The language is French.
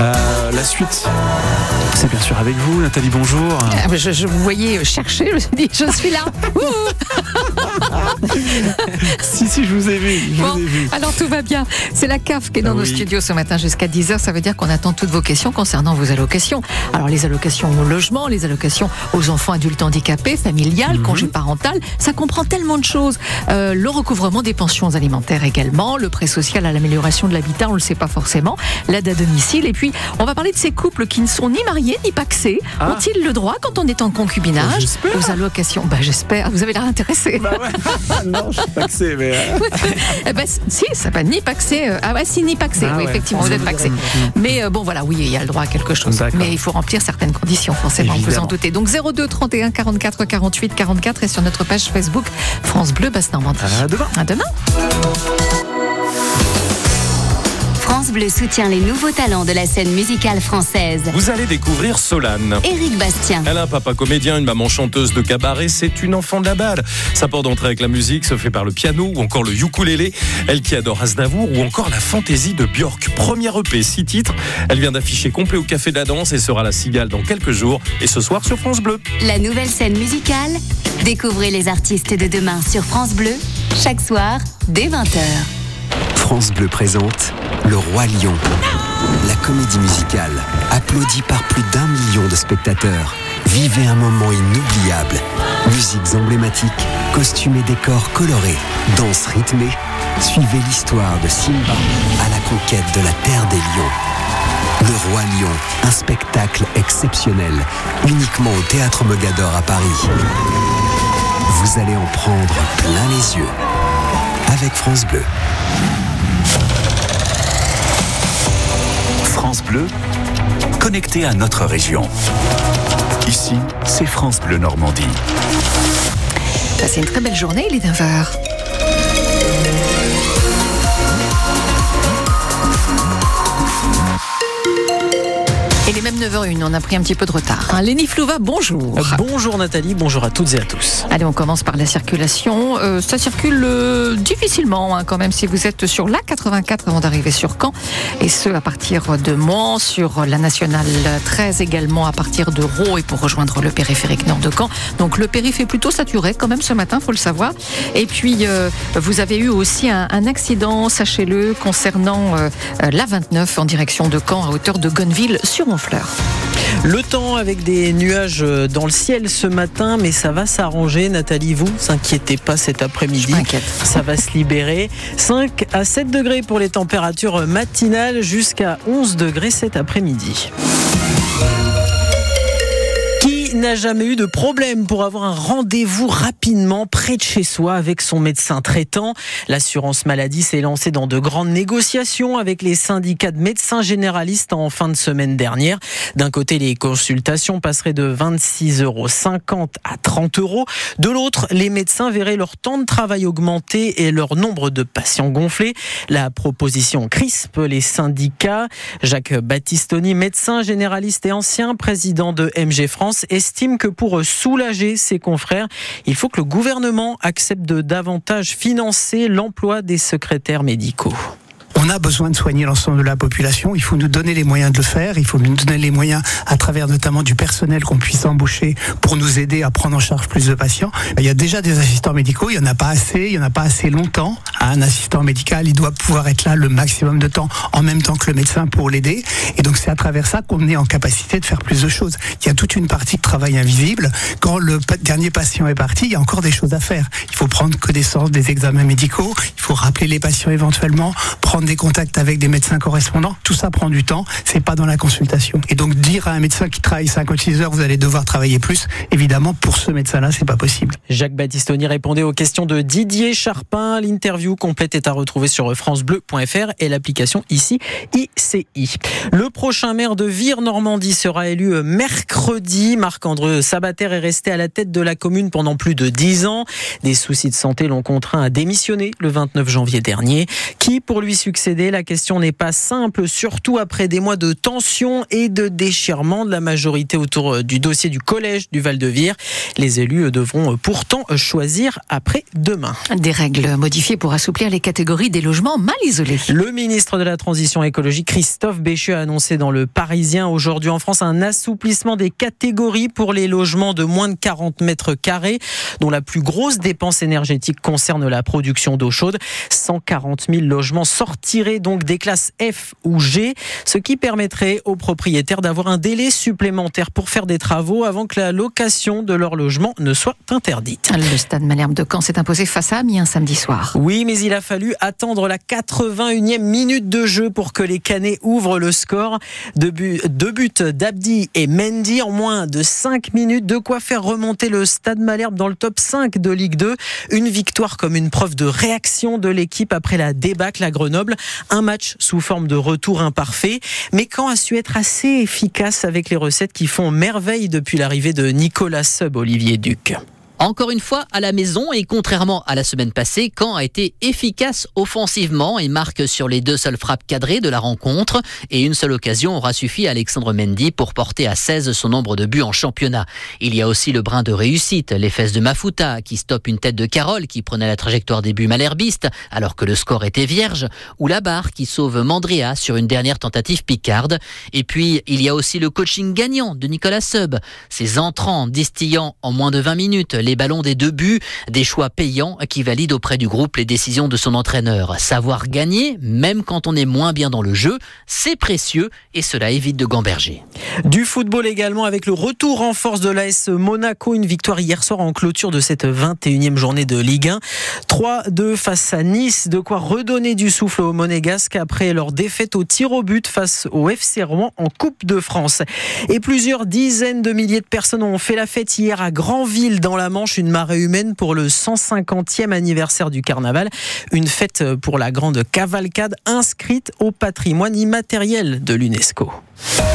Euh, la suite, c'est bien sûr avec vous, Nathalie, bonjour. Ah, je, je vous voyais chercher, je me suis dit, je suis là. si, si, je vous ai vu. Je Bon, vous ai vu. alors tout va bien. C'est la CAF qui est dans Ah nos oui. studios ce matin jusqu'à 10h. Ça veut dire qu'on attend toutes vos questions concernant vos allocations. Alors les allocations au logement, les allocations aux enfants adultes handicapés, familiales, Mhm. congé parental, ça comprend tellement de choses. Euh, le recouvrement des pensions alimentaires également, le prêt social à l'amélioration de l'habitat, on le sait pas forcément, l'aide à domicile. Et puis on va parler de ces couples qui ne sont ni mariés ni paxés. Ah. Ont-ils le droit, quand on est en concubinage, j'espère. aux allocations? Bah j'espère. Vous avez l'air intéressé. Bah ouais. non, je suis pas c'est, mais. euh, Eh ben, si, ça va ni paxé. euh, ah ouais, si, ni paxé. Ah oui, ouais. effectivement, vous êtes paxé. Mais euh, bon, voilà, oui, il y a le droit à quelque chose. Mais il faut remplir certaines conditions, forcément, vous en Évidemment. doutez. Donc 02 31 44 48 44 et sur notre page Facebook France Bleu Basse Normandie. À demain. À demain. France Bleu soutient les nouveaux talents de la scène musicale française. Vous allez découvrir Solane. Éric Bastien, Elle a un papa comédien, une maman chanteuse de cabaret, c'est une enfant de la balle. Sa porte d'entrée avec la musique se fait par le piano ou encore le ukulélé. Elle qui adore Aznavour ou encore la fantaisie de Björk. Première EP, six titres. Elle vient d'afficher complet au Café de la Danse et sera la cigale dans quelques jours. Et ce soir sur France Bleu. la nouvelle scène musicale. Découvrez les artistes de demain sur France Bleu, chaque soir, dès 20h. France Bleu présente Le Roi Lion. La comédie musicale, applaudie par plus d'un million de spectateurs. Vivez un moment inoubliable. Musiques emblématiques, costumes et décors colorés, danse rythmée. Suivez l'histoire de Simba à la conquête de la terre des lions. Le Roi Lion, un spectacle exceptionnel, uniquement au Théâtre Mogador à Paris. Vous allez en prendre plein les yeux. Avec France Bleu. Bleu, connecté à notre région. Ici, c'est France Bleu Normandie. C'est une très belle journée, est 9h. Il est même 9h01, on a pris un petit peu de retard. Hein, Léni Flouva, bonjour. Bonjour Nathalie, bonjour à toutes et à tous. Allez, on commence par la circulation. Euh, ça circule euh, difficilement hein, quand même si vous êtes sur la 84 avant d'arriver sur Caen. Et ce, à partir de Mans, sur la nationale 13 également, à partir de Raux et pour rejoindre le périphérique nord de Caen. Donc le périph' est plutôt saturé quand même ce matin, faut le savoir. Et puis, euh, vous avez eu aussi un, accident, sachez-le, concernant la 29 en direction de Caen à hauteur de Gonneville sur Honfleur. Le temps avec des nuages dans le ciel ce matin, mais ça va s'arranger. Nathalie, vous, inquiétez pas cet après-midi. Ça va se libérer. 5 à 7 degrés pour les températures matinales, jusqu'à 11 degrés cet après-midi. N'a jamais eu de problème pour avoir un rendez-vous rapidement près de chez soi avec son médecin traitant L'assurance maladie s'est lancée dans de grandes négociations avec les syndicats de médecins généralistes en fin de semaine dernière. D'un côté, les consultations passeraient de 26,50 euros à 30 euros. De l'autre, les médecins verraient leur temps de travail augmenter et leur nombre de patients gonfler. La proposition crispe les syndicats. Jacques Battistoni, médecin généraliste et ancien président de MG France, estime que pour soulager ses confrères, il faut que le gouvernement accepte de davantage financer l'emploi des secrétaires médicaux. On a besoin de soigner l'ensemble de la population. Il faut nous donner les moyens de le faire. Il faut nous donner les moyens, à travers notamment du personnel qu'on puisse embaucher pour nous aider à prendre en charge plus de patients. Il y a déjà des assistants médicaux. Il y en a pas assez. Il y en a pas assez longtemps. Un assistant médical, il doit pouvoir être là le maximum de temps en même temps que le médecin pour l'aider. Et donc c'est à travers ça qu'on est en capacité de faire plus de choses. Il y a toute une partie de travail invisible. Quand le dernier patient est parti, il y a encore des choses à faire. Il faut prendre connaissance des examens médicaux. Il faut rappeler les patients éventuellement, des contacts avec des médecins correspondants. Tout ça prend du temps. C'est pas dans la consultation. Et donc dire à un médecin qui travaille 56 heures, vous allez devoir travailler plus. Évidemment, pour ce médecin-là, c'est pas possible. Jacques Battistoni répondait aux questions de Didier Charpin. L'interview complète est à retrouver sur francebleu.fr et l'application ici ICI. Le prochain maire de Vire-Normandie sera élu mercredi. Marc-André Sabater est resté à la tête de la commune pendant plus de 10 ans. Des soucis de santé l'ont contraint à démissionner le 29 janvier dernier. Qui pour lui succède succéder. La question n'est pas simple, surtout après des mois de tension et de déchirement de la majorité autour euh, du dossier du collège du Val-de-Vire. Les élus euh, devront pourtant choisir après demain. Des règles modifiées pour assouplir les catégories des logements mal isolés. Le ministre de la Transition écologique, Christophe Béchu, a annoncé dans le Parisien aujourd'hui en France un assouplissement des catégories pour les logements de moins de 40 mètres carrés, dont la plus grosse dépense énergétique concerne la production d'eau chaude. 140 000 logements sortiraient donc des classes F ou G, ce qui permettrait aux propriétaires d'avoir un délai supplémentaire pour faire des travaux avant que la location de leur logement ne soit interdite. Le stade Malherbe de Caen s'est imposé face à Amiens samedi soir. Oui, mais il a fallu attendre la 81e minute de jeu pour que les Canets ouvrent le score. Deux buts d'Abdi et Mendy en moins de 5 minutes. De quoi faire remonter le stade Malherbe dans le top 5 de Ligue 2. Une victoire comme une preuve de réaction de l'équipe après la débâcle à Grenoble. Un match sous forme de retour imparfait. Mais Caen a su être assez efficace avec les recettes qui font merveille depuis l'arrivée de Nicolas Sub, Olivier Duc. Encore une fois, à la maison et contrairement à la semaine passée, Caen a été efficace offensivement et marque sur les deux seules frappes cadrées de la rencontre. Et une seule occasion aura suffi à Alexandre Mendy pour porter à 16 son nombre de buts en championnat. Il y a aussi le brin de réussite, les fesses de Mafuta qui stoppe une tête de Carole qui prenait la trajectoire des buts malherbistes alors que le score était vierge, ou la barre qui sauve Mandrea sur une dernière tentative picarde. Et puis, il y a aussi le coaching gagnant de Nicolas Sub, ses entrants distillant en moins de 20 minutes les ballons des deux buts, des choix payants qui valident auprès du groupe les décisions de son entraîneur. Savoir gagner, même quand on est moins bien dans le jeu, c'est précieux et cela évite de gamberger. Du football également avec le retour en force de l'AS Monaco, une victoire hier soir en clôture de cette 21e journée de Ligue 1. 3-2 face à Nice, de quoi redonner du souffle aux Monégasques après leur défaite au tir au but face au FC Rouen en Coupe de France. Et plusieurs dizaines de milliers de personnes ont fait la fête hier à Granville dans la une marée humaine pour le 150e anniversaire du carnaval. Une fête pour la grande cavalcade inscrite au patrimoine immatériel de l'UNESCO.